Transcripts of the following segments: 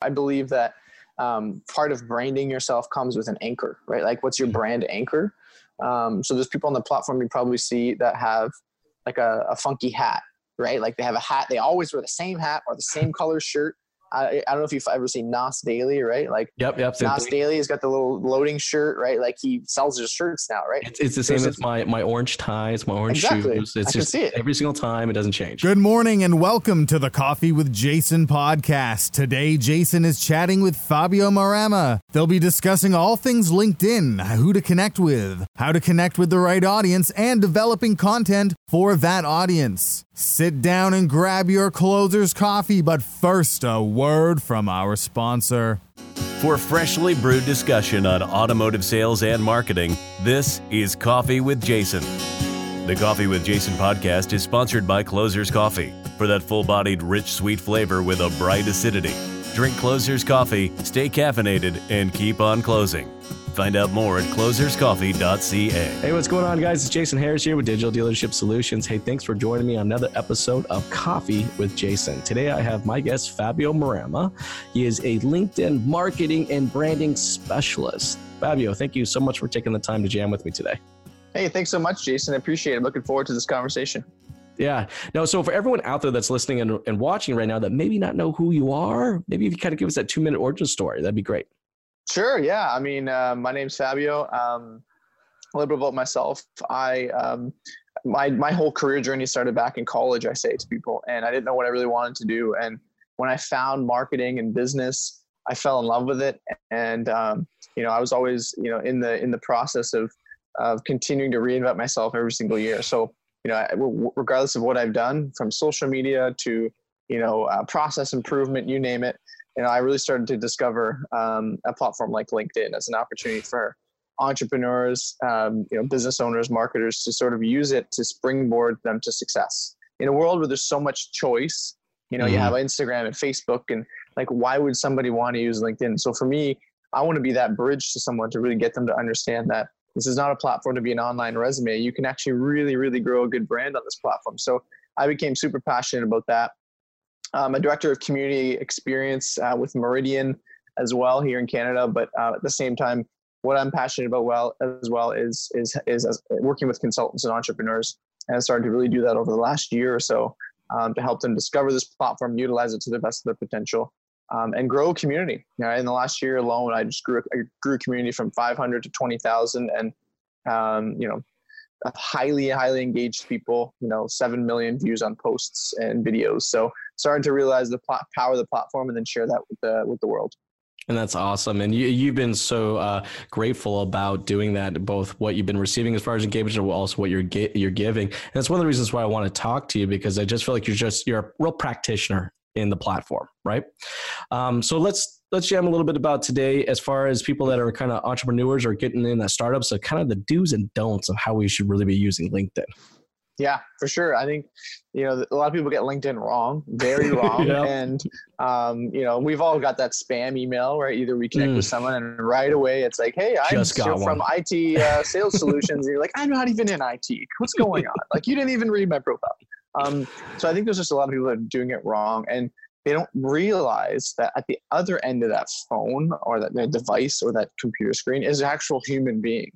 I believe that um, part of branding yourself comes with an anchor, right? Like, what's your mm-hmm. brand anchor? Um, so there's people on the platform you probably see that have like a, a funky hat, right? Like they have a hat, they always wear the same hat or the same color shirt I, I don't know if you've ever seen Nas Daily, right? Like, yep, yep. Nas thing. Daily has got the little loading shirt, right? Like he sells his shirts now, right? It's, it's the same as my my orange ties, my orange exactly. shoes. It's I just it. every single time it doesn't change. Good morning and welcome to the Coffee with Jason podcast. Today, Jason is chatting with Fabio Marama. They'll be discussing all things LinkedIn, who to connect with, how to connect with the right audience, and developing content for that audience. Sit down and grab your closer's coffee, but first, a word from our sponsor. For freshly brewed discussion on automotive sales and marketing, this is Coffee with Jason. The Coffee with Jason podcast is sponsored by Closer's Coffee for that full bodied, rich, sweet flavor with a bright acidity. Drink Closer's Coffee, stay caffeinated, and keep on closing. Find out more at closerscoffee.ca. Hey, what's going on, guys? It's Jason Harris here with Digital Dealership Solutions. Hey, thanks for joining me on another episode of Coffee with Jason. Today, I have my guest, Fabio Marama. He is a LinkedIn marketing and branding specialist. Fabio, thank you so much for taking the time to jam with me today. Hey, thanks so much, Jason. I appreciate it. Looking forward to this conversation. Yeah. No, so for everyone out there that's listening and, and watching right now that maybe not know who you are, maybe if you kind of give us that two minute origin story, that'd be great. Sure. Yeah. I mean, uh, my name's Fabio. Um, a little bit about myself. I um, my my whole career journey started back in college. I say to people, and I didn't know what I really wanted to do. And when I found marketing and business, I fell in love with it. And um, you know, I was always you know in the in the process of of continuing to reinvent myself every single year. So you know, regardless of what I've done, from social media to you know uh, process improvement, you name it, you know, I really started to discover um, a platform like LinkedIn as an opportunity for entrepreneurs, um, you know, business owners, marketers to sort of use it to springboard them to success. In a world where there's so much choice, you know, mm-hmm. you have Instagram and Facebook, and like, why would somebody want to use LinkedIn? So for me, I want to be that bridge to someone to really get them to understand that this is not a platform to be an online resume. You can actually really, really grow a good brand on this platform. So I became super passionate about that. I'm a director of community experience uh, with Meridian as well here in Canada. But uh, at the same time, what I'm passionate about well as well is is is working with consultants and entrepreneurs, and I started to really do that over the last year or so um, to help them discover this platform, utilize it to the best of their potential, um, and grow community. You know, in the last year alone, I just grew I grew a community from 500 to 20,000, and um, you know highly highly engaged people you know 7 million views on posts and videos so starting to realize the pl- power of the platform and then share that with the with the world and that's awesome. And you, you've been so uh, grateful about doing that, both what you've been receiving as far as engagement and also what you're, ge- you're giving. And that's one of the reasons why I want to talk to you because I just feel like you're just, you're a real practitioner in the platform, right? Um, so let's, let's jam a little bit about today as far as people that are kind of entrepreneurs or getting in that startup. So kind of the do's and don'ts of how we should really be using LinkedIn. Yeah, for sure. I think you know a lot of people get LinkedIn wrong, very wrong, yeah. and um, you know we've all got that spam email, right? Either we connect mm. with someone and right away it's like, "Hey, I'm from IT uh, Sales Solutions," and you're like, "I'm not even in IT. What's going on? like you didn't even read my profile." Um, so I think there's just a lot of people that are doing it wrong, and they don't realize that at the other end of that phone or that device or that computer screen is an actual human being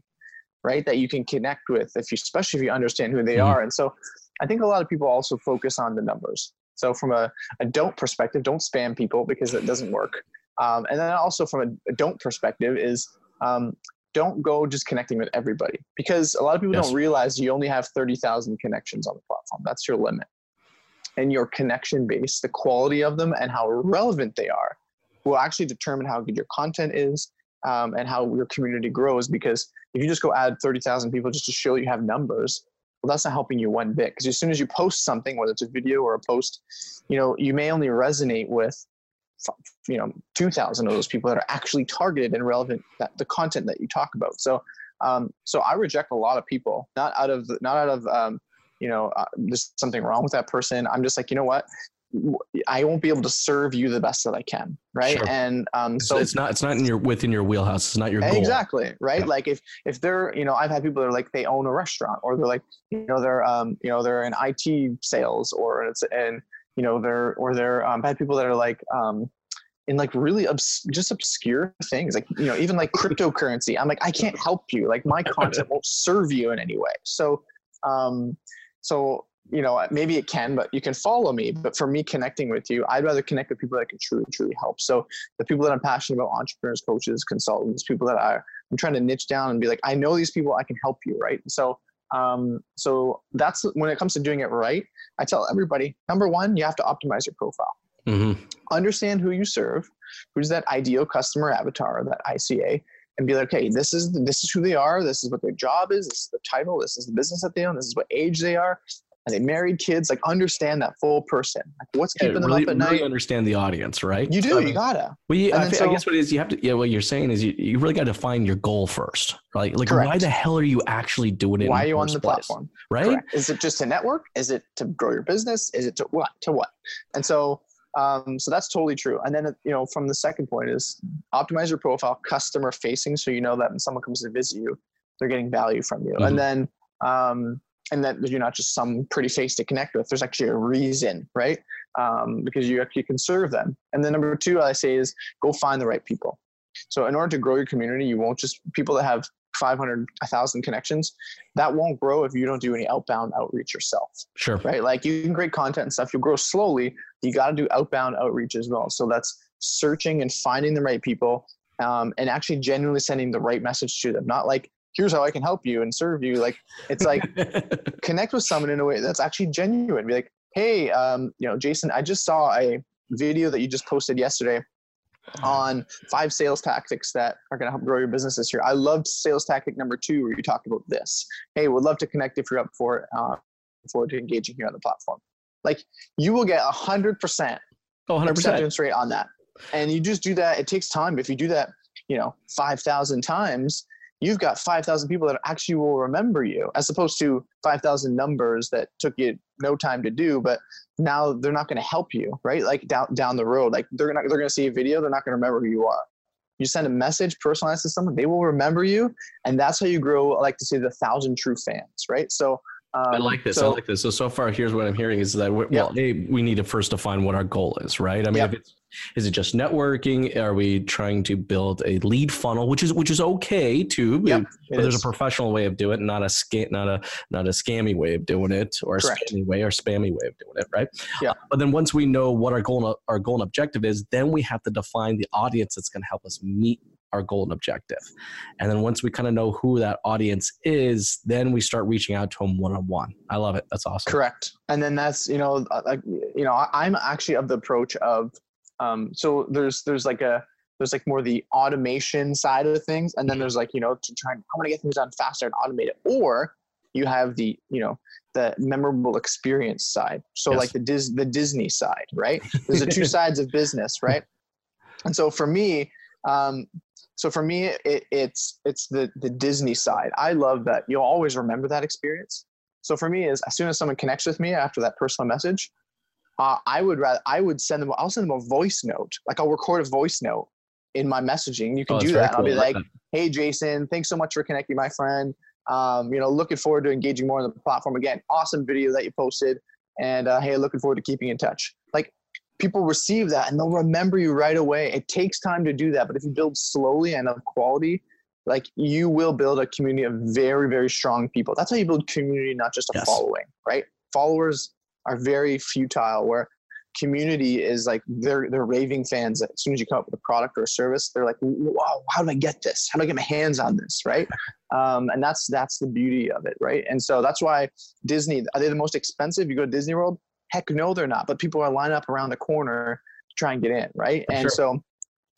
right? That you can connect with, if you, especially if you understand who they mm-hmm. are. And so, I think a lot of people also focus on the numbers. So, from a, a don't perspective, don't spam people because it doesn't work. Um, and then also from a, a don't perspective is um, don't go just connecting with everybody because a lot of people yes. don't realize you only have 30,000 connections on the platform. That's your limit. And your connection base, the quality of them and how relevant they are, will actually determine how good your content is um, and how your community grows. Because if you just go add 30,000 people just to show you have numbers, well, that's not helping you one bit. Because as soon as you post something, whether it's a video or a post, you know, you may only resonate with, you know, 2,000 of those people that are actually targeted and relevant that the content that you talk about. So, um, so I reject a lot of people, not out of, not out of, um, you know, uh, there's something wrong with that person. I'm just like, you know what? I won't be able to serve you the best that I can, right? Sure. And um, so it's not it's not in your within your wheelhouse. It's not your goal. exactly right. Yeah. Like if if they're you know I've had people that are like they own a restaurant or they're like you know they're um you know they're in IT sales or it's and you know they're or they're um, I've had people that are like um in like really obs- just obscure things like you know even like cryptocurrency i'm like i can't help you like my content won't serve you in any way so um so you know maybe it can but you can follow me but for me connecting with you i'd rather connect with people that can truly truly help so the people that i'm passionate about entrepreneurs coaches consultants people that I, i'm trying to niche down and be like i know these people i can help you right so um, so that's when it comes to doing it right i tell everybody number one you have to optimize your profile Mm-hmm. understand who you serve, who's that ideal customer avatar, that ICA, and be like, okay, this is this is who they are. This is what their job is. This is the title. This is the business that they own. This is what age they are. Are they married, kids? Like, understand that full person. Like, what's keeping them really, up at really night? understand the audience, right? You do. So, You gotta. Well, you, And I, then I guess what it is you have to. Yeah, what you're saying is you, you really got to find your goal first, right? Like, why the hell are you actually doing it? Why are you on the place, platform? right? Correct. Is it just to network? Is it to grow your business? Is it to what? To what? And so, um, so that's totally true. And then, you know, from the second point is optimize your profile, customer facing, so you know that when someone comes to visit you, they're getting value from you. Mhm. And then, um, and that you're not just some pretty face to connect with. There's actually a reason, right? Um, because you actually can serve them. And then number two, I say is go find the right people. So in order to grow your community, you won't just people that have 500, 1,000 connections. That won't grow if you don't do any outbound outreach yourself Sure. right? Like you can create content and stuff. You'll grow slowly. You got to do outbound outreach as well. So that's searching and finding the right people, um, and actually genuinely sending the right message to them. Not like here's how I can help you and serve you. Like it's like connect with someone in a way that's actually genuine. Be like, hey, um, you know, Jason, I just saw a video that you just posted yesterday on five sales tactics that are going to help grow your business this year. I loved sales tactic number two, where you talked about this. Hey, would love to connect if you're up for it. Uh, forward to engaging here on the platform. Like you will get a hundred percent oh, 100%. acceptance rate on that, and you just do that. It takes time. If you do that, you know, five thousand times, you've got five thousand people that actually will remember you, as opposed to five thousand numbers that took you no time to do, but now they're not going to help you, right? Like down down the road, like they're not they're going to see a video, they're not going to remember who you are. You send a message personalized to someone, they will remember you, and that's how you grow. I like to say the thousand true fans, right? So. Um, I like this. I so- like this. So so far, here's what I'm hearing is that we well, hey, we need to first define what our goal is, right? I mean, Yep. if it's is it just networking? Are we trying to build a lead funnel, which is which is okay too? Yep, but there's is. a professional way of doing it, not a scam, not a not a scammy way of doing it, or a Correct. spammy way or spammy way of doing it, right? Yeah. Uh, but then once we know what our goal and- our goal and objective is, then we have to define the audience that's going to help us meet our goal and objective. And then once we kind of know who that audience is, then we start reaching out to them one on one. I love it. That's awesome. Correct. And then that's you know uh, like you know I'm actually of the approach of um so there's there's like a there's like more the automation side of things. And then there's like you know to try and I want to get things done faster and automate it? Or you have the you know the memorable experience side. So Yes. like the Dis- the Disney side right? There's the two sides of business right? And so for me um so for me it, it's it's the the Disney side. I love that. You'll always remember that experience. So for me is as soon as someone connects with me after that personal message, uh, I would rather I would send them I'll send them a voice note. Like I'll record a voice note in my messaging. You can Oh, do that. I'll be like, hey Jason, thanks so much for connecting, my friend. Um, you know, looking forward to engaging more on the platform again. Awesome video that you posted, and uh, hey, looking forward to keeping in touch. Like people receive that and they'll remember you right away. It takes time to do that, but if you build slowly and of quality, like you will build a community of very very strong people that's how you build community not just a Yes. following right followers are very futile where community is like they're they're raving fans as soon as you come up with a product or a service they're like wow how do i get this? How do i get my hands on this? Right? Um, and that's that's the beauty of it right? And so that's why disney are they the most expensive? You go to disney world? Heck no they're not. But people are lining up around the corner to try and get in right? And sure. so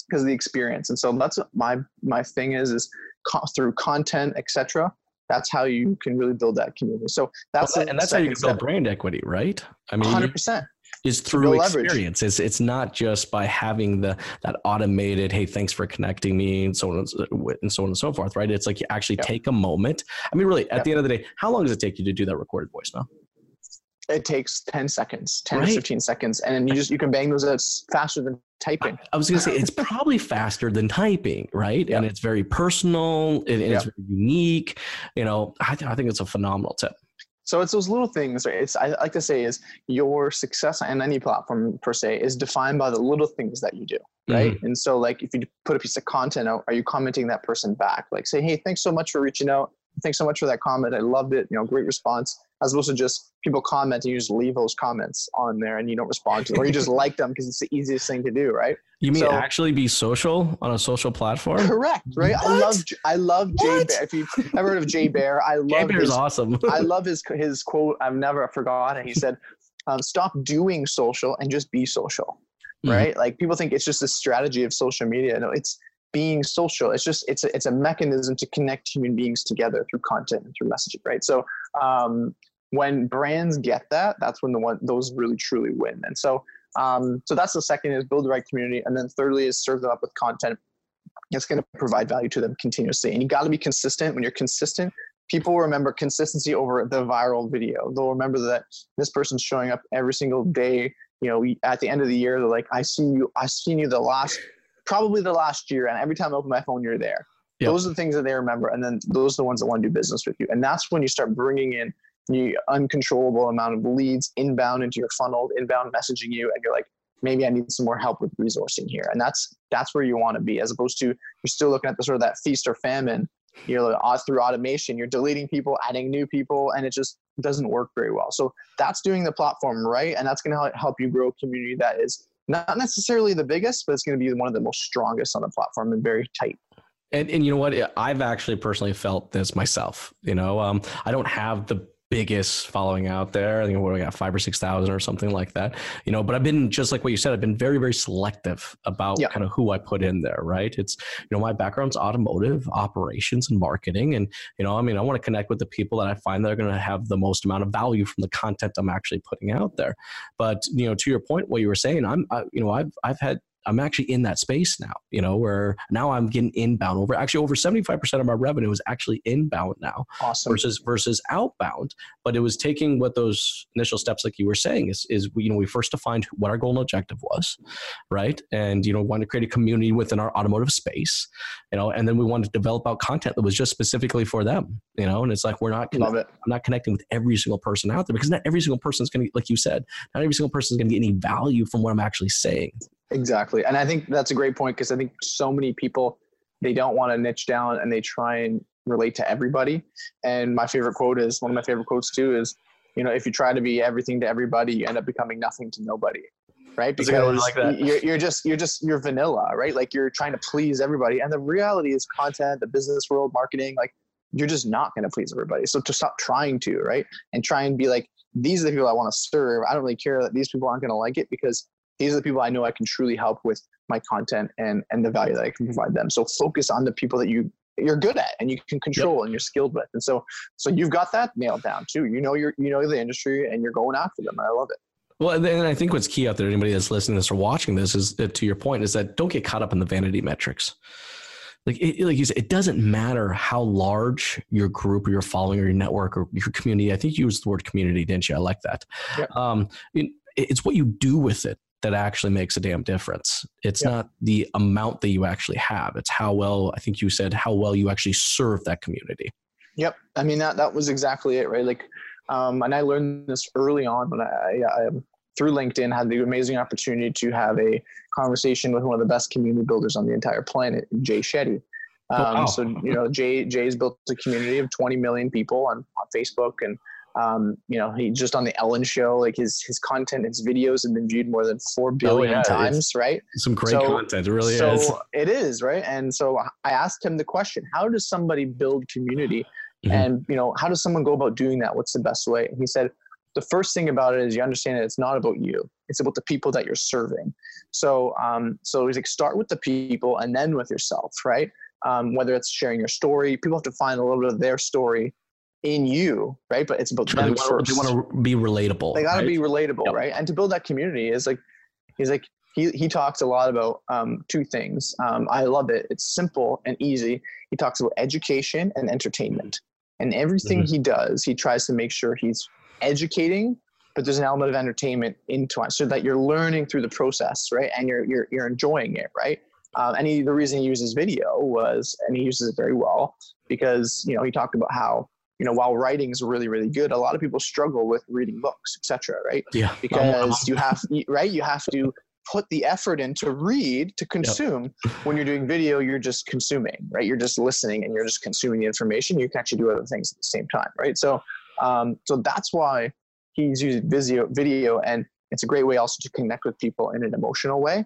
because of the experience. And so that's what my my thing is is co- through content etc that's how you can really build that community so that's Well, and that's how you can build brand equity, right? I mean, 100% is through leverage. experience. It's it's not just by having the that automated, hey, thanks for connecting me, and so on and so, and so on and so forth, right? It's like you actually Yep. take a moment. I mean, really, at Yep. the end of the day, how long does it take you to do that recorded voicemail? It takes 10 seconds 10 Right. to 15 seconds and then you just you can bang those out faster than typing I was going to say it's probably faster than typing, right? And it's very personal and, and it's very unique. You know, I, th- I think it's a phenomenal tip. so it's those little things right it's i like to say is your success on any platform per se is defined by the little things that you do right? Mm-hmm. And so, like, if you put a piece of content out, are you commenting that person back? Like, say, hey, thanks so much for reaching out. Thanks so much for that comment. I loved it. You know, great response. As opposed to just people comment and you just leave those comments on there and you don't respond to them, or you just like them because it's the easiest thing to do, right? You mean so, actually be social on a social platform? Correct, right? What? I love I love Jay Baer. If you've ever heard of Jay Baer, I love Jay Baer's his, awesome. I love his his quote. I've never forgotten. He said, um, "Stop doing social and just be social." Mm-hmm. Right? Like people think it's just a strategy of social media. No, it's being social. It's just it's a, it's a mechanism to connect human beings together through content and through messaging. Right? So um, when brands get that, that's when the one those really truly win. And so um, so that's the second is build the right community. And then thirdly is serve them up with content that's going to provide value to them continuously. And you got to be consistent. When you're consistent, people remember consistency over the viral video. They'll remember that this person's showing up every single day. You know, at the end of the year, they're like, I seen you, I seen you the last, probably the last year. And every time I open my phone, you're there. Yep. Those are the things that they remember. And then those are the ones that want to do business with you. And that's when you start bringing in the uncontrollable amount of leads inbound into your funnel, inbound messaging you, and you're like, maybe I need some more help with resourcing here. And that's that's where you want to be, as opposed to you're still looking at the sort of that feast or famine. You know, through automation, you're deleting people, adding new people, and it just doesn't work very well. So that's doing the platform right, and that's going to help you grow a community that is not necessarily the biggest, but it's going to be one of the most strongest on the platform and very tight. And, and you know what? I've actually personally felt this myself. You know, um, I don't have the biggest following out there. I think what we got five or six thousand or something like that. You know, but I've been just like what you said. I've been very very selective about yeah. kind of who I put in there. Right? It's you know my background's automotive operations and marketing, and you know I mean I want to connect with the people that I find that are going to have the most amount of value from the content I'm actually putting out there. But you know to your point, what you were saying, I'm I, you know I've I've had I'm actually in that space now, you know, where now I'm getting inbound over actually over 75% of my revenue is actually inbound now awesome. versus versus outbound. But it was taking what those initial steps, like you were saying, is is you know, we first defined what our goal and objective was, right? And you know, we wanted to create a community within our automotive space, you know, and then we wanted to develop out content that was just specifically for them, you know, and it's like we're not Love it. I'm not connecting with every single person out there because not every single person is gonna like you said, not every single person is gonna get any value from what I'm actually saying. Exactly. And I think that's a great point because I think so many people they don't want to niche down and they try and relate to everybody. And my favorite quote is one of my favorite quotes too is, you know, if you try to be everything to everybody, you end up becoming nothing to nobody. Right. Because like you're, you're just, you're just, you're vanilla, right? Like you're trying to please everybody. And the reality is content, the business world, marketing, like you're just not going to please everybody. So to stop trying to, right. And try and be like, these are the people I want to serve. I don't really care that these people aren't going to like it because these are the people I know I can truly help with my content and and the value that I can provide them. So focus on the people that you you're good at and you can control yep. and you're skilled with. And so so you've got that nailed down too. You know you're you know the industry and you're going after them. I love it. Well, and I think what's key out there, anybody that's listening to this or watching this, is to your point, is that don't get caught up in the vanity metrics. Like, it, like you said, it doesn't matter how large your group or your following or your network or your community. I think you used the word community, didn't you? I like that. Yep. Um, it, it's what you do with it that actually makes a damn difference. It's yep. not the amount that you actually have. It's how well, I think you said, how well you actually serve that community. Yep. I mean, that, that was exactly it, right? Like, um, and I learned this early on when I, I, through LinkedIn had the amazing opportunity to have a conversation with one of the best community builders on the entire planet, Jay Shetty. Oh, um, wow. So, you know, Jay, Jay's built a community of 20 million people on, on Facebook and um, you know, he just on the Ellen show, like his his content, his videos have been viewed more than four billion oh, yeah, times, right? Some great so, content, it really so is. It is, right? And so I asked him the question: How does somebody build community? Mm-hmm. And you know, how does someone go about doing that? What's the best way? And he said, the first thing about it is you understand that it's not about you; it's about the people that you're serving. So, um, so he's like, start with the people and then with yourself, right? Um, whether it's sharing your story, people have to find a little bit of their story in you, right? But it's about them they first. They want to be relatable. They got to right? be relatable, yep. right? And to build that community is like, he's like, he, he talks a lot about um, two things. Um, I love it. It's simple and easy. He talks about education and entertainment. And everything mm-hmm. he does, he tries to make sure he's educating, but there's an element of entertainment into it so that you're learning through the process, right? And you're, you're, you're enjoying it, right? Um, and he, the reason he uses video was, and he uses it very well because, you know, he talked about how you know while writing is really really good a lot of people struggle with reading books etc right yeah because you have right you have to put the effort in to read, to consume. Yep. When you're doing video, you're just consuming, right? You're just listening and you're just consuming the information. You can actually do other things at the same time, right? So, um, so that's why he's using video, video, and it's a great way also to connect with people in an emotional way,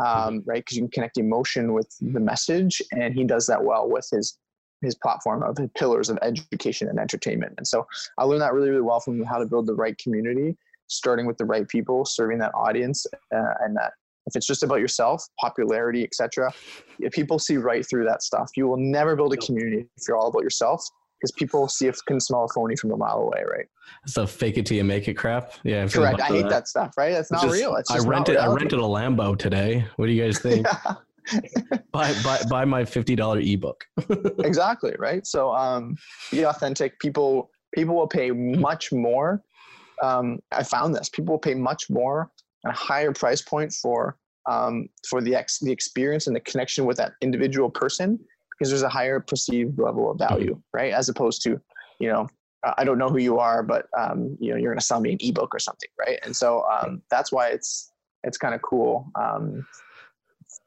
um, mm-hmm. right? Because you can connect emotion with the message, and he does that well with his his platform of his pillars of education and entertainment. And so I learned that really, really well from how to build the right community starting with the right people, serving that audience, uh, and that if it's just about yourself, popularity, etc., if people see right through that stuff, you will never build a community if you're all about yourself because people see if can smell a phony from a mile away, right? So fake it till you make it crap. Yeah, correct. I hate that. that. stuff. Right? It's not just, real. It's just I rented. I rented a Lambo today. What do you guys think? buy, buy buy my fifty dollar ebook. exactly right. So um, be authentic. People people will pay much more um, I found this people will pay much more and a higher price point for um, for the ex- the experience and the connection with that individual person because there's a higher perceived level of value, right? As opposed to, you know, I don't know who you are, but um, you know, you're going to sell me an ebook or something, right? And so um, that's why it's it's kind of cool. Um,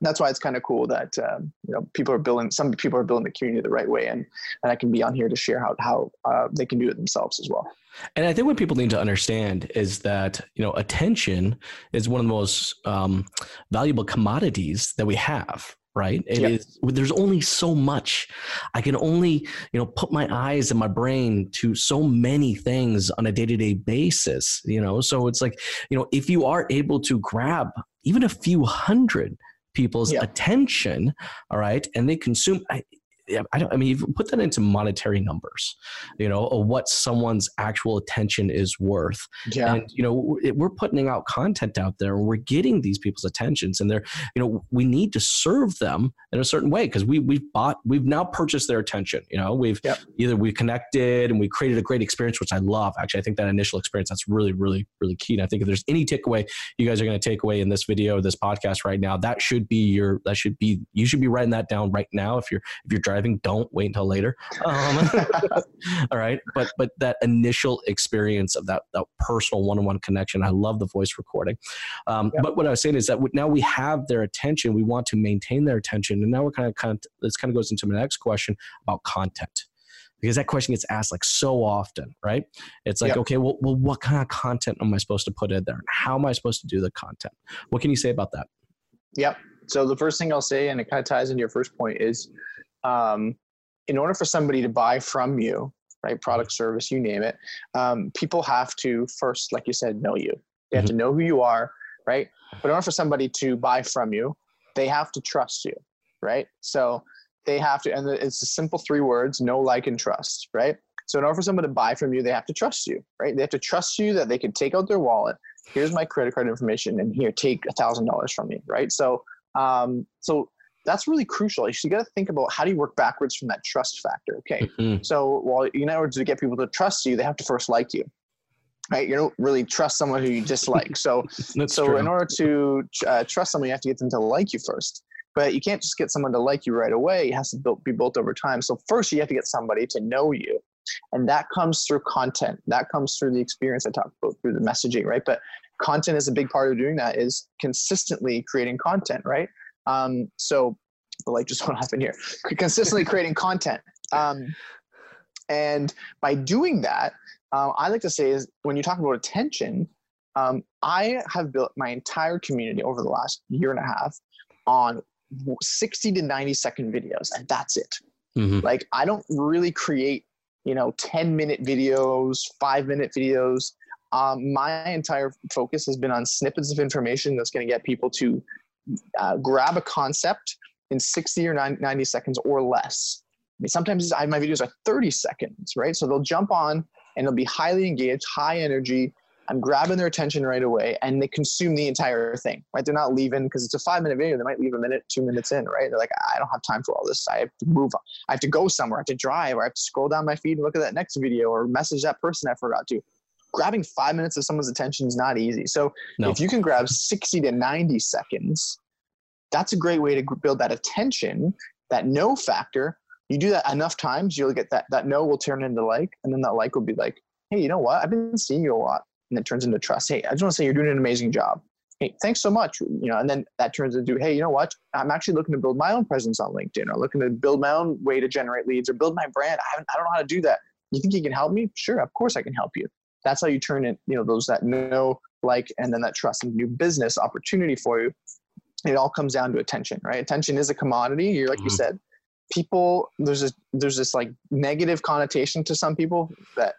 that's why it's kind of cool that um, you know people are building. Some people are building the community the right way, and and I can be on here to share how how uh, they can do it themselves as well. And I think what people need to understand is that you know attention is one of the most um, valuable commodities that we have. Right? It yep. is. There's only so much. I can only you know put my eyes and my brain to so many things on a day to day basis. You know, so it's like you know if you are able to grab even a few hundred people's yep. attention, all right, and they consume. I, I don't. I mean, you put that into monetary numbers, you know, of what someone's actual attention is worth. Yeah. And you know, we're putting out content out there, and we're getting these people's attentions, and they're, you know, we need to serve them in a certain way because we we've bought, we've now purchased their attention. You know, we've yep. either we connected and we created a great experience, which I love. Actually, I think that initial experience that's really, really, really key. And I think if there's any takeaway you guys are going to take away in this video, this podcast right now, that should be your, that should be, you should be writing that down right now if you're if you're driving driving, don't wait until later. Um, all right, but but that initial experience of that that personal one-on-one connection, I love the voice recording. Um, yeah. But what I was saying is that now we have their attention. We want to maintain their attention, and now we're kind of kind of this kind of goes into my next question about content because that question gets asked like so often, right? It's like, yep. okay, well, well, what kind of content am I supposed to put in there? How am I supposed to do the content? What can you say about that? Yep. So the first thing I'll say, and it kind of ties into your first point, is um, in order for somebody to buy from you, right, product, service, you name it, um, people have to first, like you said, know you. They have mm-hmm. to know who you are, right? But in order for somebody to buy from you, they have to trust you, right? So they have to, and it's a simple three words: know, like, and trust, right? So in order for someone to buy from you, they have to trust you, right? They have to trust you that they can take out their wallet. Here's my credit card information, and here, take a thousand dollars from me, right? So, um, so that's really crucial. You got to think about how do you work backwards from that trust factor. Okay, mm-hmm. so well, in order to get people to trust you, they have to first like you, right? You don't really trust someone who you dislike. So, so true. in order to uh, trust someone, you have to get them to like you first. But you can't just get someone to like you right away. It has to build, be built over time. So first, you have to get somebody to know you, and that comes through content. That comes through the experience I talked about through the messaging, right? But content is a big part of doing that. Is consistently creating content, right? Um, so the light just went off in here. Consistently creating content. Um, and by doing that, uh, I like to say is when you talk about attention, um, I have built my entire community over the last year and a half on 60 to 90 second videos, and that's it. Mm-hmm. Like I don't really create, you know, 10 minute videos, five minute videos. Um, my entire focus has been on snippets of information that's going to get people to uh, grab a concept in 60 or 90 seconds or less. I mean, sometimes I, my videos are 30 seconds, right? So they'll jump on and they'll be highly engaged, high energy. I'm grabbing their attention right away and they consume the entire thing, right? They're not leaving because it's a five minute video. They might leave a minute, two minutes in, right? They're like, I don't have time for all this. I have to move. on. I have to go somewhere. I have to drive or I have to scroll down my feed and look at that next video or message that person I forgot to. Grabbing five minutes of someone's attention is not easy. So no. if you can grab 60 to 90 seconds that's a great way to build that attention, that no factor. You do that enough times, you'll get that that no will turn into like, and then that like will be like, hey, you know what? I've been seeing you a lot, and it turns into trust. Hey, I just want to say you're doing an amazing job. hey, thanks so much. You know, and then that turns into, hey, you know what? I'm actually looking to build my own presence on LinkedIn or looking to build my own way to generate leads or build my brand. I, I don't know how to do that. You think you can help me? Sure, of course I can help you. That's how you turn it, you know, those that know, like, and then that trust and new business opportunity for you. It all comes down to attention, right? Attention is a commodity. You're like mm-hmm. you said, people there's this there's this like negative connotation to some people that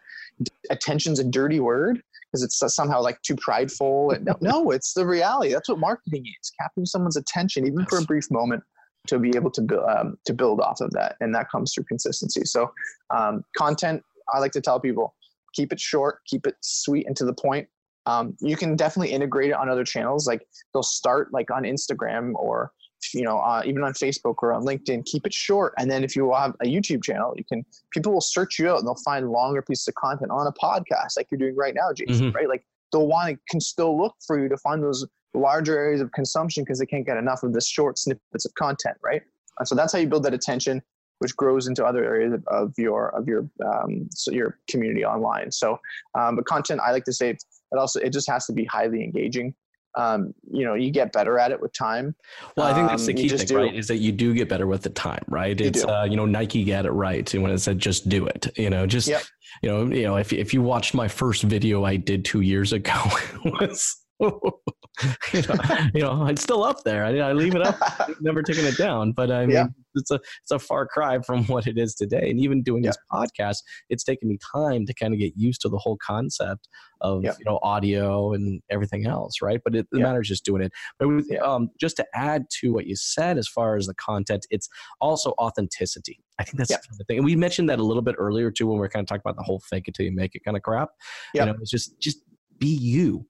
attention's a dirty word because it's somehow like too prideful. And no, no, it's the reality. That's what marketing is: capturing someone's attention, even for a brief moment, to be able to build um, to build off of that, and that comes through consistency. So, um, content. I like to tell people keep it short, keep it sweet and to the point. Um, you can definitely integrate it on other channels. Like they'll start like on Instagram or you know, uh, even on Facebook or on LinkedIn, keep it short. And then if you have a YouTube channel, you can, people will search you out and they'll find longer pieces of content on a podcast like you're doing right now, Jason, mm-hmm. right? Like they'll want to, can still look for you to find those larger areas of consumption because they can't get enough of the short snippets of content, right? And so that's how you build that attention, which grows into other areas of your, of your, um, so your community online. So, um, but content, I like to say, it also, it just has to be highly engaging um, you know, you get better at it with time. Well, I think that's the um, key thing, do. right? Is that you do get better with the time, right? You it's, uh, you know, Nike get it right. When it said just do it, you know, just, yep. you know, you know, if, if you watched my first video I did two years ago, it was, you, know, you know, it's still up there. I, I leave it up, never taken it down. But I mean, yeah. it's a it's a far cry from what it is today. And even doing yeah. this podcast, it's taken me time to kind of get used to the whole concept of yeah. you know audio and everything else, right? But it, the matter is just doing it. But with, um, just to add to what you said as far as the content, it's also authenticity. I think that's the thing. And we mentioned that a little bit earlier too when we are kind of talking about the whole fake it till you make it kind of crap. You know, it's just just be you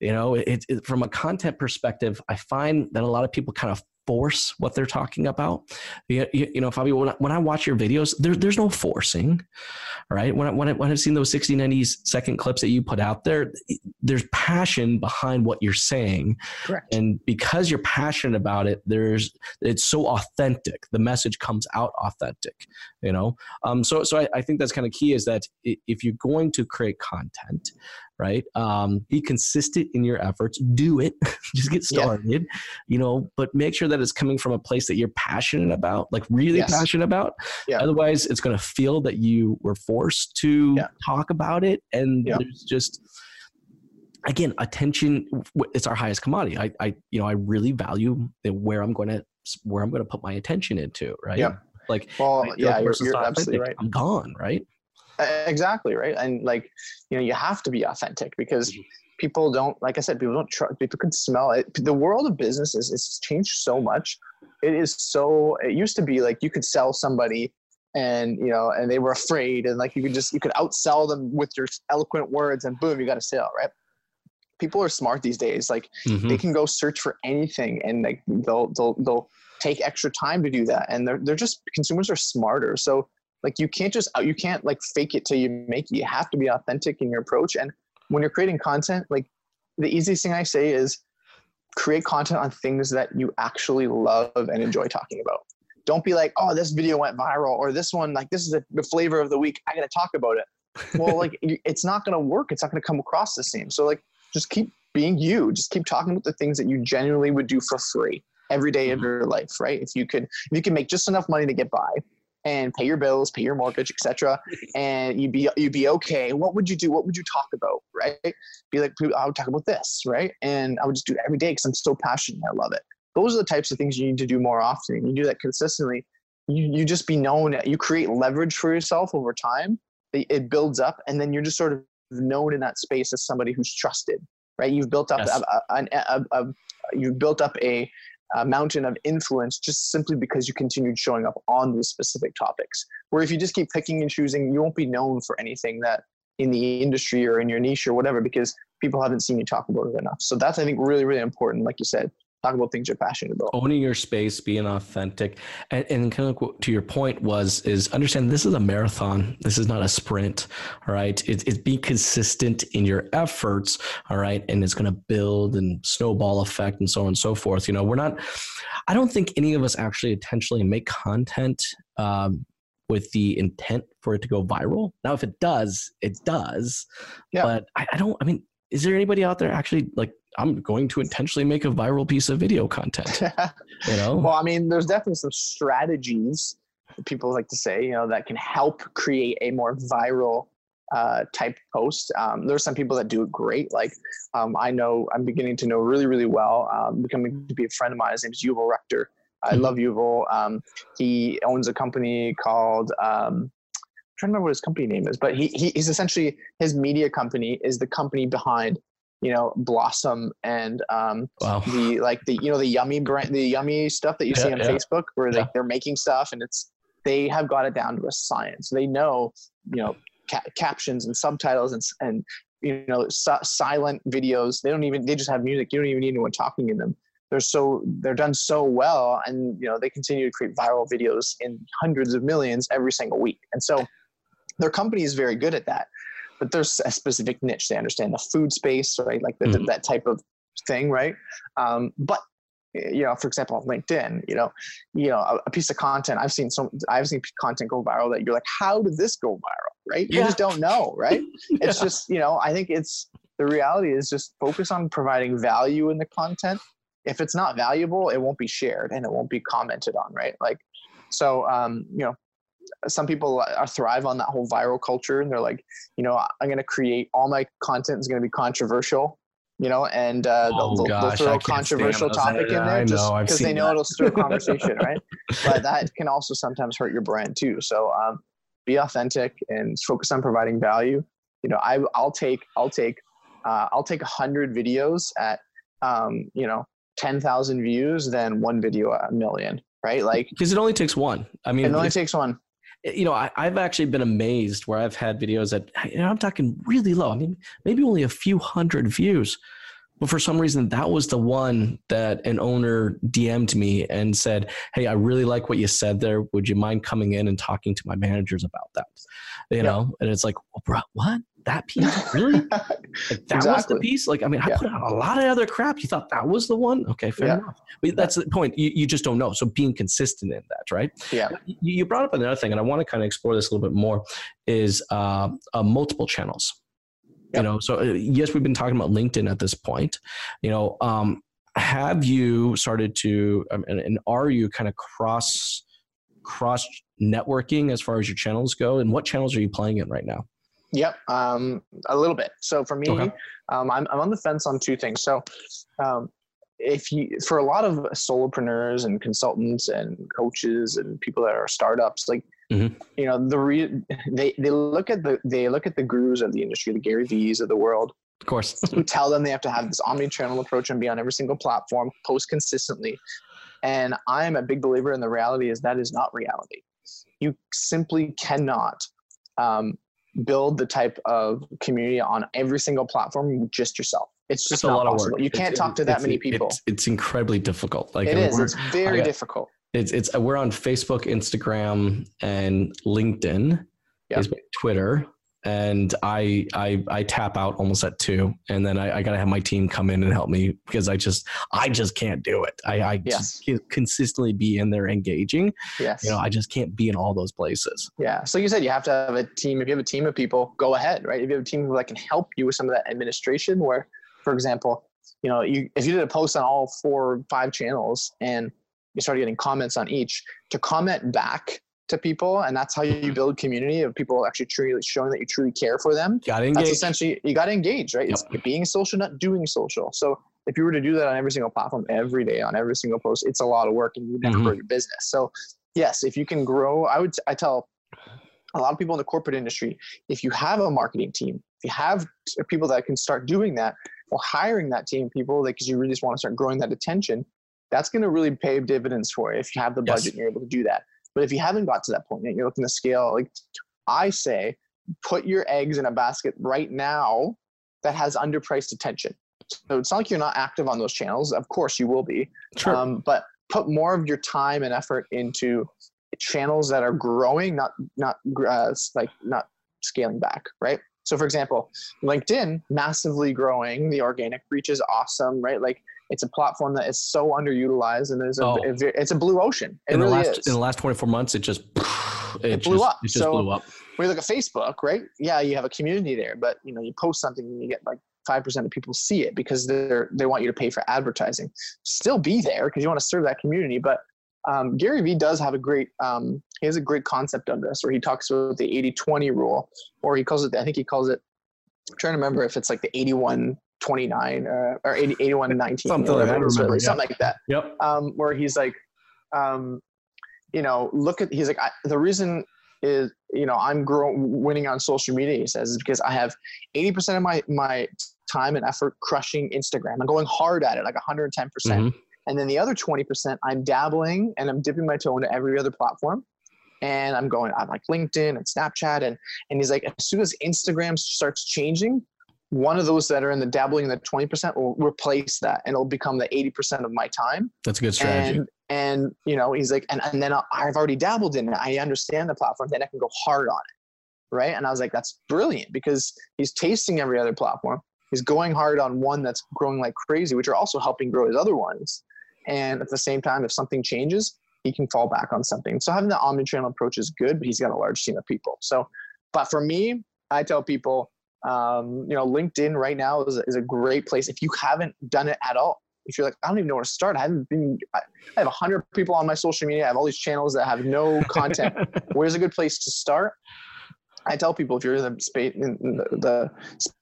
you know it, it, from a content perspective i find that a lot of people kind of force what they're talking about. You, you, know, Fabio, when I, when I watch your videos, there, there's no forcing, right? When, I, when, I, when I've seen those 60, 90 second clips that you put out there, there's passion behind what you're saying. Correct. And because you're passionate about it, there's, it's so authentic. The message comes out authentic, you know? Um, so, so I, I think that's kind of key is that if you're going to create content, right? Um, be consistent in your efforts. Do it. Just get started, yeah. you know, but make sure that it's coming from a place that you're passionate about, like really yes. passionate about. Yeah. Otherwise, it's going to feel that you were forced to yeah. talk about it. And yeah. there's just, again, attention, it's our highest commodity. I, I, you know, I really value where I'm going to, where I'm going to put my attention into, right? Yeah. Like, well, yeah, you're, you're absolutely right. I'm gone, right? Exactly right? And like you know you have to be authentic because mm-hmm. people don't like i said people don't trust people can smell it. The world of business is it's changed so much. It is so it used to be like you could sell somebody and you know and they were afraid and like you could just you could outsell them with your eloquent words and boom you got a sale right? People are smart these days. Like mm-hmm. they can go search for anything and like they'll they'll they'll take extra time to do that and they're, they're just consumers are smarter. So like you can't just uh, you can't like fake it till you make it. You have to be authentic in your approach. And when you're creating content, like the easiest thing I say is create content on things that you actually love and enjoy talking about. Don't be like, oh, this video went viral or this one, like this is the, flavor of the week. I got to talk about it. Well, like it's not going to work. It's not going to come across the same. So like, just keep being you. Just keep talking about the things that you genuinely would do for free every day of your life, right? If you could, if you can make just enough money to get by, and pay your bills, pay your mortgage, etc. And you'd be you'd be okay. What would you do? What would you talk about? Right? Be like, I would talk about this, right? And I would just do it every day because I'm so passionate. I love it. Those are the types of things you need to do more often. You do that consistently. You you just be known. You create leverage for yourself over time. It builds up, and then you're just sort of known in that space as somebody who's trusted. Right? You've built up yes. a, a, a, a you've built up a uh, mountain of influence just simply because you continued showing up on those specific topics. Where if you just keep picking and choosing, you won't be known for anything that in the industry or in your niche or whatever because people haven't seen you talk about it enough. So that's I think really really important. Like you said, talk about things you're passionate about. Owning your space being authentic and, and kind of to your point was is understand this is a marathon. This is not a sprint all right? It, it's be consistent in your efforts all right? And it's going to build and snowball effect and so on and so forth. You know we're not i don't think any of us actually intentionally make content um, with the intent for it to go viral. Now if it does it does. Yeah. but I, I don't i mean is there anybody out there actually like I'm going to intentionally make a viral piece of video content? You know? well, I mean, there's definitely some strategies people like to say, you know, that can help create a more viral uh, type post. Um, there's some people that do it great. Like um, I know, I'm beginning to know really, really well, um, becoming to be a friend of mine. His name is Yuval Rechter. I Mhm. love Yuval. Um, he owns a company called, um, trying to remember what his company name is, but he, he he's essentially his media company is the company behind, you know, Blossom and um, wow. the like the you know the yummy brand the yummy stuff that you see on yeah. Facebook where they, Yeah. they're making stuff and it's they have got it down to a science. They know you know ca- captions and subtitles and and you know si- silent videos. They don't even they just have music. You don't even need anyone talking in them. They're so they're done so well, and you know they continue to create viral videos in hundreds of millions every single week. And so their company is very good at that. But there's a specific niche. They understand the food space, right? Like the, Mhm. that type of thing, right? Um, but you know, for example, on LinkedIn, you know, you know, a, a piece of content I've seen some, I've seen content go viral that you're like, how did this go viral, right? You Yeah. just don't know, right? It's just, you know, I think it's the reality is just focus on providing value in the content. If it's not valuable, it won't be shared and it won't be commented on, right? Like, so, um, you know, some people thrive on that whole viral culture and they're like, you know, I'm going to create all my content is going to be controversial, you know, and uh, Oh, they'll, they'll, gosh, they'll throw a controversial topic in there just because they know that. it'll stir a conversation, right? But that can also sometimes hurt your brand too. So um, be authentic and focus on providing value. You know, I, I'll take, I'll take, uh, I'll take a hundred videos at, um, you know, 10,000 views than one video at a million, right? Like Because it only takes one. I mean, it only takes one. Eh, you know, I, I've actually been amazed where I've had videos that you know, I'm talking really low. I mean, maybe only a few hundred views, but for some reason, that was the one that an owner DM'd me and said, "Hey, I really like what you said there. Would you mind coming in and talking to my managers about that?" You Yeah. know, and it's like, well, bro, what? That piece really? Like, that was the piece. Like, I mean, I Yeah. put out a lot of other crap. You thought that was the one? Okay, fair Yeah. enough. But that's the point. You, you just don't know. So being consistent in that, right? yeah. You, you brought up another thing, and I want to kind of explore this a little bit more. Is uh, uh, multiple channels. You know, so uh, yes, we've been talking about LinkedIn at this point. You know, um, have you started to, um, and, and are you kind of cross cross networking as far as your channels go? And what channels are you playing in right now? Yep, um, a little bit. So for me, Okay. um, I'm, I'm on the fence on two things. So um, if you, for a lot of solopreneurs and consultants and coaches and people that are startups, like Mhm. you know, the re- they they look at the they look at the gurus of the industry, the Gary Vee's of the world, Of course. who tell them they have to have this omni-channel approach and be on every single platform, post consistently. And I'm a big believer in the reality is that is not reality. You simply cannot um, build the type of community on every single platform just yourself. It's just It's a not lot of possible. work. You can't It's- talk to that many people. It's, it's incredibly difficult. Like it I is. It's very I- difficult. It's it's we're on Facebook, Instagram, and LinkedIn, Yep. Facebook, Twitter, and I I I tap out almost at two, and then I, I got to have my team come in and help me because I just I just can't do it. I I Yes. just can't consistently be in there engaging. Yes. You know, I just can't be in all those places. Yeah. So you said you have to have a team. If you have a team of people, go ahead, right? If you have a team that can help you with some of that administration, where, for example, you know, you if you did a post on all four or five channels and you started getting comments on each, to comment back to people, and that's how you build community of people actually truly showing that you truly care for them. Got to That's engage. essentially you got to engage, right? It's being social, not doing social. So if you were to do that on every single platform every day on every single post, it's a lot of work and you would never Mhm. grow your business. So yes, if you can grow, I would I tell a lot of people in the corporate industry, if you have a marketing team, if you have people that can start doing that or hiring that team people because you really just want to start growing that attention, that's going to really pay dividends for you if you have the Yes. budget and you're able to do that. But if you haven't got to that point yet, you're looking to scale, like I say, put your eggs in a basket right now that has underpriced attention. So it's not like you're not active on those channels. Of course you will be. Sure. Um, but put more of your time and effort into channels that are growing, not not uh, like not scaling back, right? So for example, LinkedIn massively growing, the organic reach is awesome, right? Like it's a platform that is so underutilized and there's a, Oh. it's a blue ocean. It in the really last is. in the last 24 months, it just it, It blew just, up. It just So- blew up. when you look at Facebook, right? Yeah, you have a community there, but you know, you post something and you get like five percent of people see it because they're they want you to pay for advertising. Still be there because you want to serve that community, but um, Gary Vee does have a great um, he has a great concept of this where he talks about the 80-20 rule, or he calls it I think he calls it I'm trying to remember if it's like the 81 29 uh, or 80, 81 19 something like that, remember, something like that. Yep. Um, where he's like um, you know look at he's like I, the reason is you know i'm growing winning on social media he says is because i have 80% of my my time and effort crushing instagram. I'm going hard at it like 110%. Mm-hmm. and then the other 20% i'm dabbling and i'm dipping my toe into every other platform. And i'm going i'm like linkedin and snapchat and and he's like as soon as instagram starts changing one of those that are in the dabbling in the 20% will replace that and it'll become the 80% of my time. That's a good strategy. And, and you know, he's like, and, and then I've already dabbled in it. I understand the platform, then I can go hard on it. Right. And I was like, that's brilliant because he's tasting every other platform. He's going hard on one that's growing like crazy, which are also helping grow his other ones. And at the same time, if something changes, he can fall back on something. So having the omni-channel approach is good, but he's got a large team of people. So, but for me, I tell people, um, you know, LinkedIn right now is, is a great place. If you haven't done it at all, if you're like, I don't even know where to start. I haven't been, I have a hundred people on my social media. I have all these channels that have no content. Where's a good place to start? I tell people if you're in the space in the,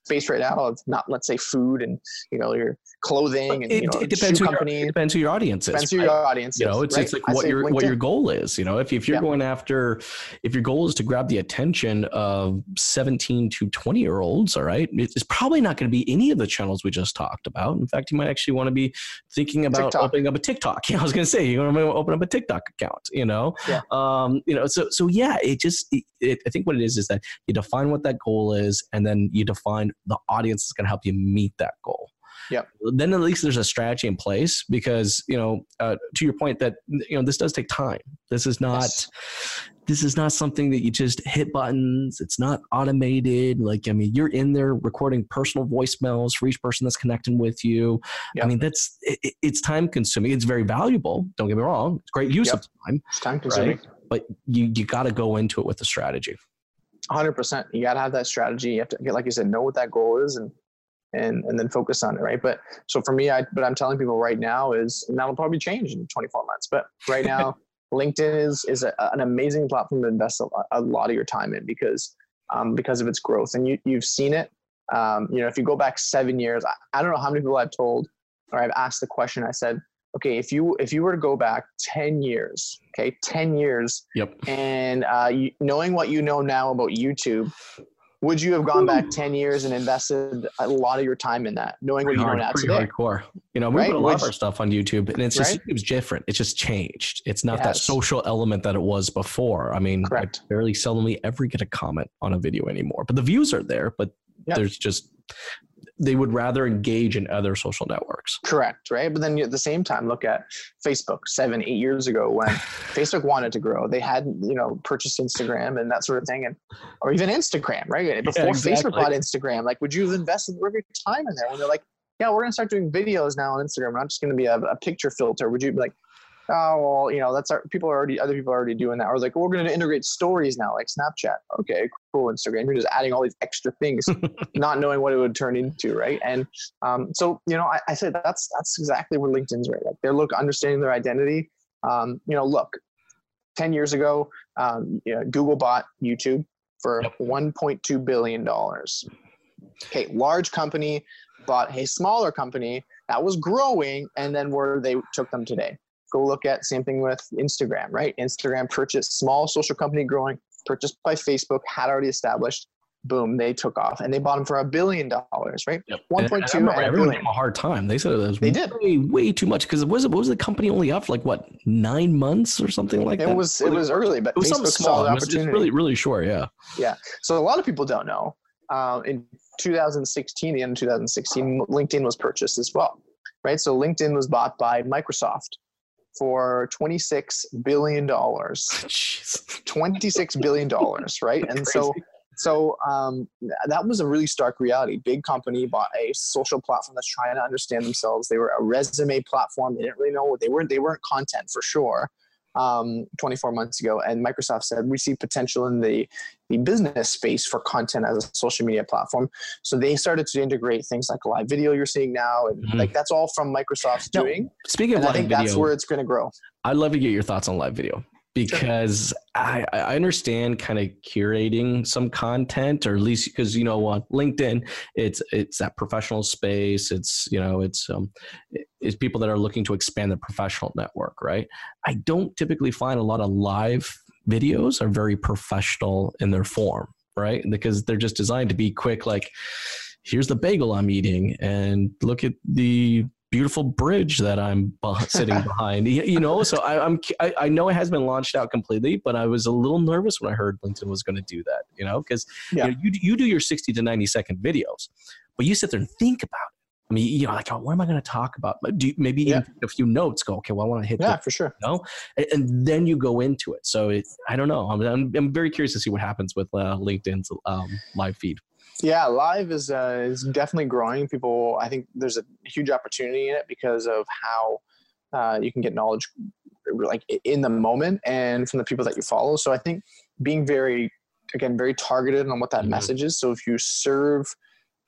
space right now of not let's say food and you know your clothing and it, you know, it depends who company. Your, depends who your audience is. Depends who your audience You know, it's, right? it's like what your LinkedIn. what your goal is. You know, if, if you're yeah. going after, if your goal is to grab the attention of 17 to 20 year olds, all right, it's probably not going to be any of the channels we just talked about. In fact, you might actually want to be thinking about TikTok. opening up a TikTok. Yeah, I was going to say you want to open up a TikTok account. You know, yeah. um, you know, so so yeah, it just it, it, I think what it is is that you define what that goal is, and then you define the audience that's going to help you meet that goal. Yeah. Then at least there's a strategy in place because you know, uh, to your point that you know this does take time. This is not. Yes. This is not something that you just hit buttons. It's not automated. Like, I mean, you're in there recording personal voicemails for each person that's connecting with you. Yep. I mean, that's it, it's time consuming. It's very valuable. Don't get me wrong. It's great use yep. of time. It's time consuming. Right? But you you got to go into it with a strategy. 100% you got to have that strategy you have to get like you said know what that goal is and and and then focus on it right? But so for me i but i'm telling people right now is and that'll probably change in 24 months but right now linkedin is is a, an amazing platform to invest a lot, a lot of your time in because um, because of its growth. And you you've seen it. Um, you know if you go back seven years I, I don't know how many people i've told or i've asked the question i said okay if you if you were to go back 10 years okay 10 years yep and uh, you, knowing what you know now about youtube would you have gone back 10 years and invested a lot of your time in that knowing what you know now today hardcore you know we right? put a lot Which, of our stuff on youtube and it's just right? it was different it's just changed it's not yes. that social element that it was before i mean Correct. i barely seldomly ever get a comment on a video anymore but the views are there but yep. there's just they would rather engage in other social networks. Correct, right? But then at the same time, look at Facebook seven, eight years ago when Facebook wanted to grow. They had, you know, purchased Instagram and that sort of thing, and or even Instagram, right? Before yeah, exactly. Facebook bought Instagram, like, would you have invested your time in there when they're like, yeah, we're gonna start doing videos now on Instagram. We're not just gonna be a, a picture filter. Would you be like, oh well you know that's our people are already other people are already doing that. Or like well, we're going to integrate stories now like snapchat. Okay cool instagram. You're just adding all these extra things not knowing what it would turn into right? And um, so you know I, I said that's that's exactly where linkedin's right like they're look understanding their identity. Um, you know look 10 years ago um, you know, google bought youtube for 1.2 billion dollars. Okay large company bought a smaller company that was growing and then where they took them today go look at same thing with Instagram, right? Instagram purchased small social company growing, purchased by Facebook, had already established. Boom, they took off and they bought them for a billion dollars, right? Yep. One point two. Everyone gave a hard time. They said it was they did. way, way too much because was it was the company only up for like what nine months or something like it that? It was it was early, but it was Facebook something small. Saw the opportunity. really really short, yeah. Yeah. So a lot of people don't know. Uh, in 2016, the end of 2016, LinkedIn was purchased as well, right? So LinkedIn was bought by Microsoft for $26 billion. $26 billion, right? and so so um, that was a really stark reality. Big company bought a social platform that's trying to understand themselves. They were a resume platform. They didn't really know what they were. They weren't content for sure. Um, 24 months ago, and Microsoft said we see potential in the the business space for content as a social media platform. So they started to integrate things like live video you're seeing now, and mm-hmm. like that's all from Microsoft's now, doing. Speaking of live I think video, that's where it's going to grow. I'd love to get your thoughts on live video because I, I understand kind of curating some content or at least because you know on linkedin it's it's that professional space it's you know it's um it's people that are looking to expand their professional network right? I don't typically find a lot of live videos are very professional in their form right? Because they're just designed to be quick like here's the bagel i'm eating and look at the beautiful bridge that I'm sitting behind. You know, so I, am I, I, know it has been launched out completely, but I was a little nervous when I heard LinkedIn was going to do that. You know, because yeah. you, know, you you do your 60 to 90 second videos, but you sit there and think about it. I mean, you know, like, oh, what am I going to talk about? Do you, maybe yeah. a few notes. Go, okay, well, I want to hit. Yeah, the, for sure. You know? and, and, then you go into it. So it, I don't know. I'm, I'm, I'm very curious to see what happens with uh, LinkedIn's um, live feed. Yeah, live is uh, is definitely growing. People, I think there's a huge opportunity in it because of how uh, you can get knowledge like in the moment and from the people that you follow. So I think being very again very targeted on what that mm-hmm. message is. So if you serve,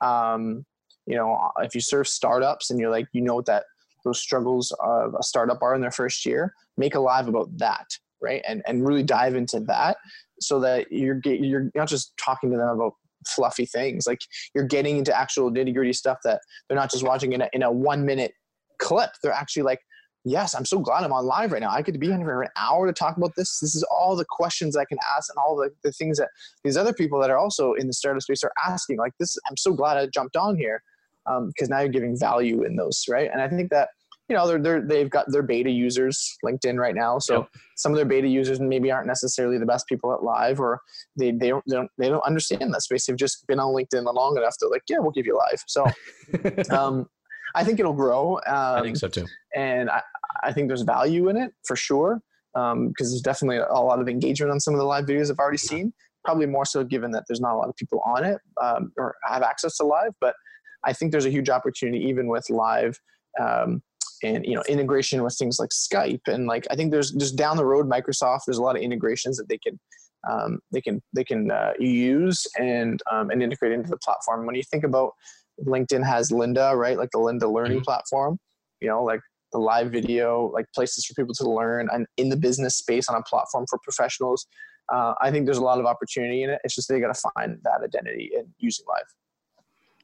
um, you know, if you serve startups and you're like you know what that those struggles of a startup are in their first year, make a live about that, right? And and really dive into that so that you're you're not just talking to them about fluffy things. Like you're getting into actual nitty gritty stuff that they're not just watching in a, in a one minute clip. They're actually like, yes, I'm so glad I'm on live right now. I to be here for an hour to talk about this. This is all the questions I can ask and all the, the things that these other people that are also in the startup space are asking. Like this, I'm so glad I jumped on here because um, now you're giving value in those, right? And I think that you know they're, they're they've got their beta users linkedin right now. So yep. some of their beta users maybe aren't necessarily the best people at live or they, they don't they don't they don't understand that space. They've just been on linkedin long enough to like yeah we'll give you live. So um, i think it'll grow um, i think so too. and i i think there's value in it for sure because um, there's definitely a lot of engagement on some of the live videos i've already seen probably more so given that there's not a lot of people on it um, or have access to live but i think there's a huge opportunity even with live um, and you know integration with things like Skype and like I think there's just down the road Microsoft there's a lot of integrations that they can um, they can they can uh, use and um, and integrate into the platform. When you think about LinkedIn has Lynda right like the Lynda Learning mm-hmm. platform, you know like the live video like places for people to learn and in the business space on a platform for professionals. Uh, I think there's a lot of opportunity in it. It's just they got to find that identity in using live.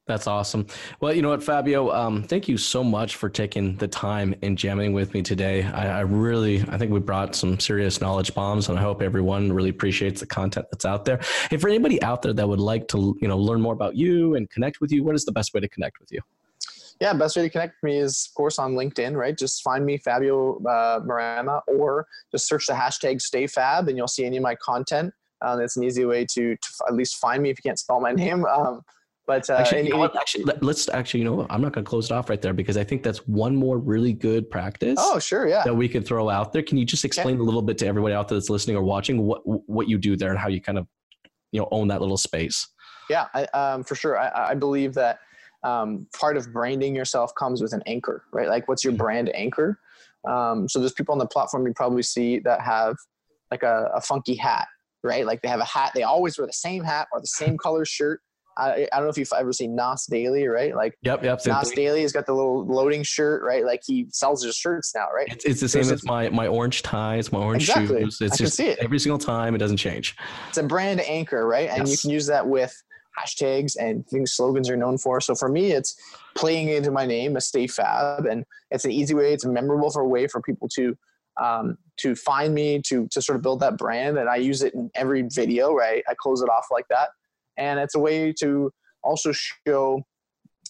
That's awesome. Well, you know what, Fabio, um, thank you so much for taking the time and jamming with me today. I, I, really, I think we brought some serious knowledge bombs, and I hope everyone really appreciates the content that's out there. If for anybody out there that would like to, you know, learn more about you and connect with you, what is the best way to connect with you? Yeah, best way to connect with me is, of course, on LinkedIn, right? Just find me, Fabio uh, Marama, or just search the hashtag StayFab, and you'll see any of my content. Uh, that's an easy way to, to at least find me if you can't spell my name. Um, but uh, actually, you know what, actually, let's actually, you know, I'm not going to close it off right there because I think that's one more really good practice. Oh, sure, yeah. That we could throw out there. Can you just explain a little bit to everybody out there that's listening or watching what what you do there and how you kind of, you know, own that little space? Yeah, I, um, for sure. I, I believe that um, part of branding yourself comes with an anchor, right? Like, what's your mm-hmm. brand anchor? Um, so there's people on the platform you probably see that have like a, a funky hat, right? Like they have a hat. They always wear the same hat or the same color shirt I, I don't know if you've ever seen Nas Daily, right? Like, yep, yep. Nas thing. Daily has got the little loading shirt, right? Like he sells his shirts now, right? It's, it's the same as my my orange ties, my orange exactly. shoes. It's I just it. every single time. It doesn't change. It's a brand anchor, right? And yes. you can use that with hashtags and things slogans are known for. So for me, it's playing into my name, a Stay Fab, and it's an easy way. It's a memorable for way for people to um, to find me to to sort of build that brand. And I use it in every video, right? I close it off like that and it's a way to also show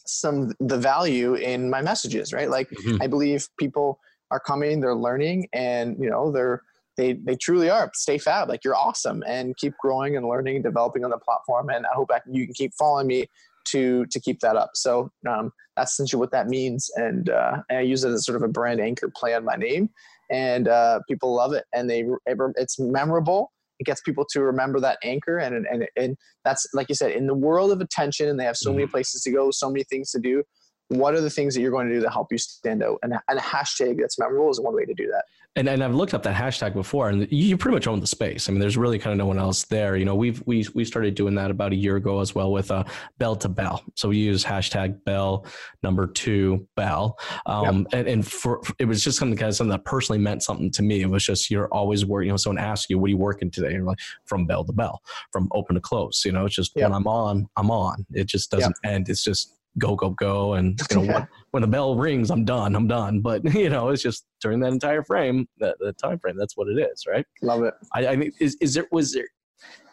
some the value in my messages right? Like mm-hmm. i believe people are coming they're learning and you know they're they they truly are. Stay fab like you're awesome and keep growing and learning and developing on the platform and i hope I, you can keep following me to to keep that up. So um, that's essentially what that means and, uh, and i use it as sort of a brand anchor play on my name and uh, people love it and they it's memorable it gets people to remember that anchor and and and that's like you said in the world of attention and they have so mm-hmm. many places to go so many things to do what are the things that you're going to do to help you stand out and, and a hashtag that's memorable is one way to do that and, and I've looked up that hashtag before, and you pretty much own the space. I mean, there's really kind of no one else there. You know, we've we we started doing that about a year ago as well with uh, Bell to Bell. So we use hashtag Bell number two Bell, um, yep. and, and for it was just something kind of something that personally meant something to me. It was just you're always working. You know, someone asks you, "What are you working today?" And you're like, "From Bell to Bell, from open to close." You know, it's just yep. when I'm on, I'm on. It just doesn't yep. end. It's just go go go and you know yeah. when, when, the bell rings i'm done i'm done. But you know it's just during that entire frame that the time frame that's what it is right? Love it. I, I mean is, is there was there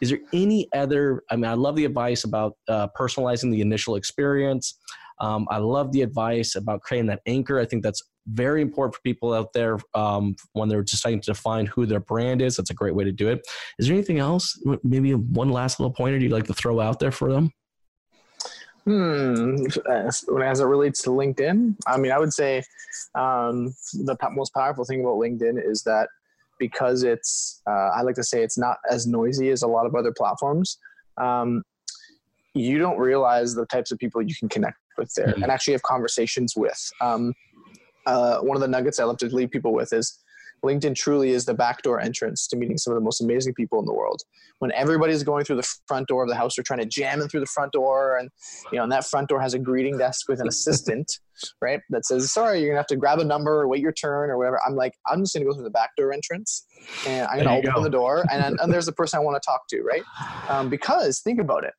is there any other i mean i love the advice about uh, personalizing the initial experience. Um, i love the advice about creating that anchor. I think that's very important for people out there um, when they're deciding to define who their brand is that's a great way to do it. Is there anything else? Maybe one last little pointer you'd like to throw out there for them Hmm. As it relates to LinkedIn, I mean, I would say um, the most powerful thing about LinkedIn is that because it's, uh, I like to say, it's not as noisy as a lot of other platforms. Um, you don't realize the types of people you can connect with there mm-hmm. and actually have conversations with. Um, uh, one of the nuggets I love to leave people with is LinkedIn truly is the backdoor entrance to meeting some of the most amazing people in the world. When everybody's going through the front door of the house, they're trying to jam in through the front door, and you know, and that front door has a greeting desk with an assistant, right? That says, "Sorry, you're gonna have to grab a number or wait your turn or whatever." I'm like, I'm just gonna go through the backdoor entrance, and I'm gonna open go. the door, and, and there's the person I want to talk to, right? Um, because think about it,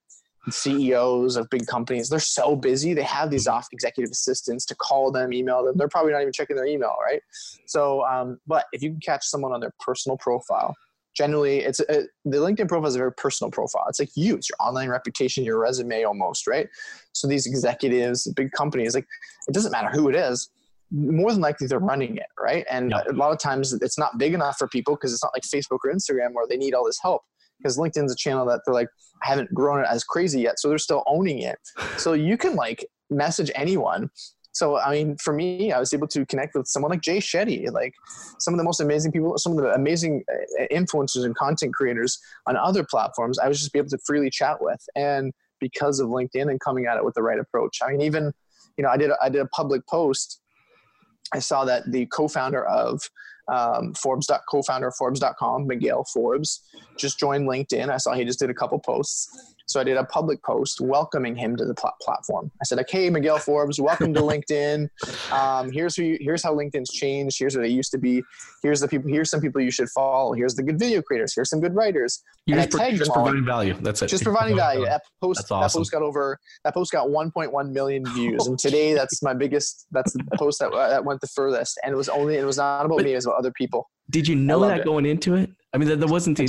CEOs of big companies, they're so busy. They have these off executive assistants to call them, email them. They're probably not even checking their email, right? So, um, but if you can catch someone on their personal profile, generally it's a, the LinkedIn profile is a very personal profile. It's like you, it's your online reputation, your resume almost, right? So these executives, big companies, like it doesn't matter who it is. More than likely, they're running it, right? And a lot of times, it's not big enough for people because it's not like Facebook or Instagram where they need all this help because LinkedIn's a channel that they're like, haven't grown it as crazy yet. So they're still owning it. So you can like message anyone. So, I mean, for me, I was able to connect with someone like Jay Shetty, like some of the most amazing people, some of the amazing uh, influencers and content creators on other platforms. I was just be able to freely chat with. And because of LinkedIn and coming at it with the right approach. I mean, even, you know, I did, I did a public post. I saw that the co-founder of um, Forbes co-founder of Forbes.com, Miguel Forbes, just joined LinkedIn. I saw he just did a couple posts. So I did a public post welcoming him to the pl- platform. I said, "Okay, Miguel Forbes, welcome to LinkedIn. Um, here's who you, here's how LinkedIn's changed. Here's what it used to be. Here's the people. Here's some people you should follow. Here's the good video creators. Here's some good writers. You're and just, I tagged just providing all. value. That's it. Just providing value. That post awesome. that post got over that post got 1.1 million views, and today that's my biggest. That's the post that that went the furthest, and it was only it was not about but me. It was about other people. Did you know that it. going into it? I mean, there wasn't. Any,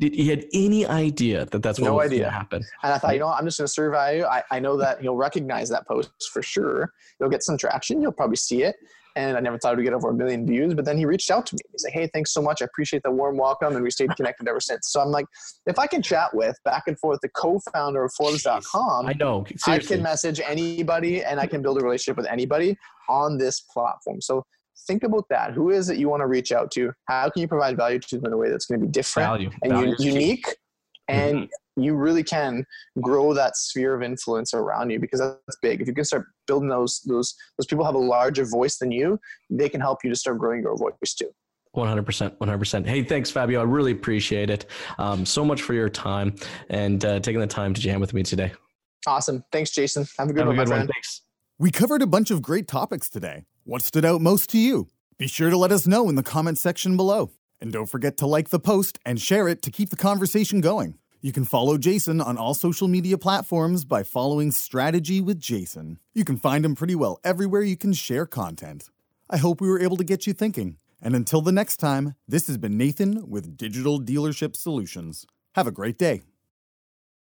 did he had any idea that that's what no was going to happen? And I thought, you know, I'm just going to survey you. I, I know that you'll recognize that post for sure. You'll get some traction. You'll probably see it. And I never thought it would get over a million views. But then he reached out to me. He's like, "Hey, thanks so much. I appreciate the warm welcome." And we stayed connected ever since. So I'm like, if I can chat with back and forth the co-founder of Forbes.com, I know Seriously. I can message anybody and I can build a relationship with anybody on this platform. So think about that. Who is it you want to reach out to? How can you provide value to them in a way that's going to be different value. and value unique? And mm-hmm. you really can grow that sphere of influence around you because that's big. If you can start building those those those people have a larger voice than you, they can help you to start growing your voice too. 100% 100% hey thanks fabio i really appreciate it um, so much for your time and uh, taking the time to jam with me today awesome thanks jason have a good have one a good my friend thanks we covered a bunch of great topics today what stood out most to you? Be sure to let us know in the comments section below. And don't forget to like the post and share it to keep the conversation going. You can follow Jason on all social media platforms by following Strategy with Jason. You can find him pretty well everywhere you can share content. I hope we were able to get you thinking. And until the next time, this has been Nathan with Digital Dealership Solutions. Have a great day.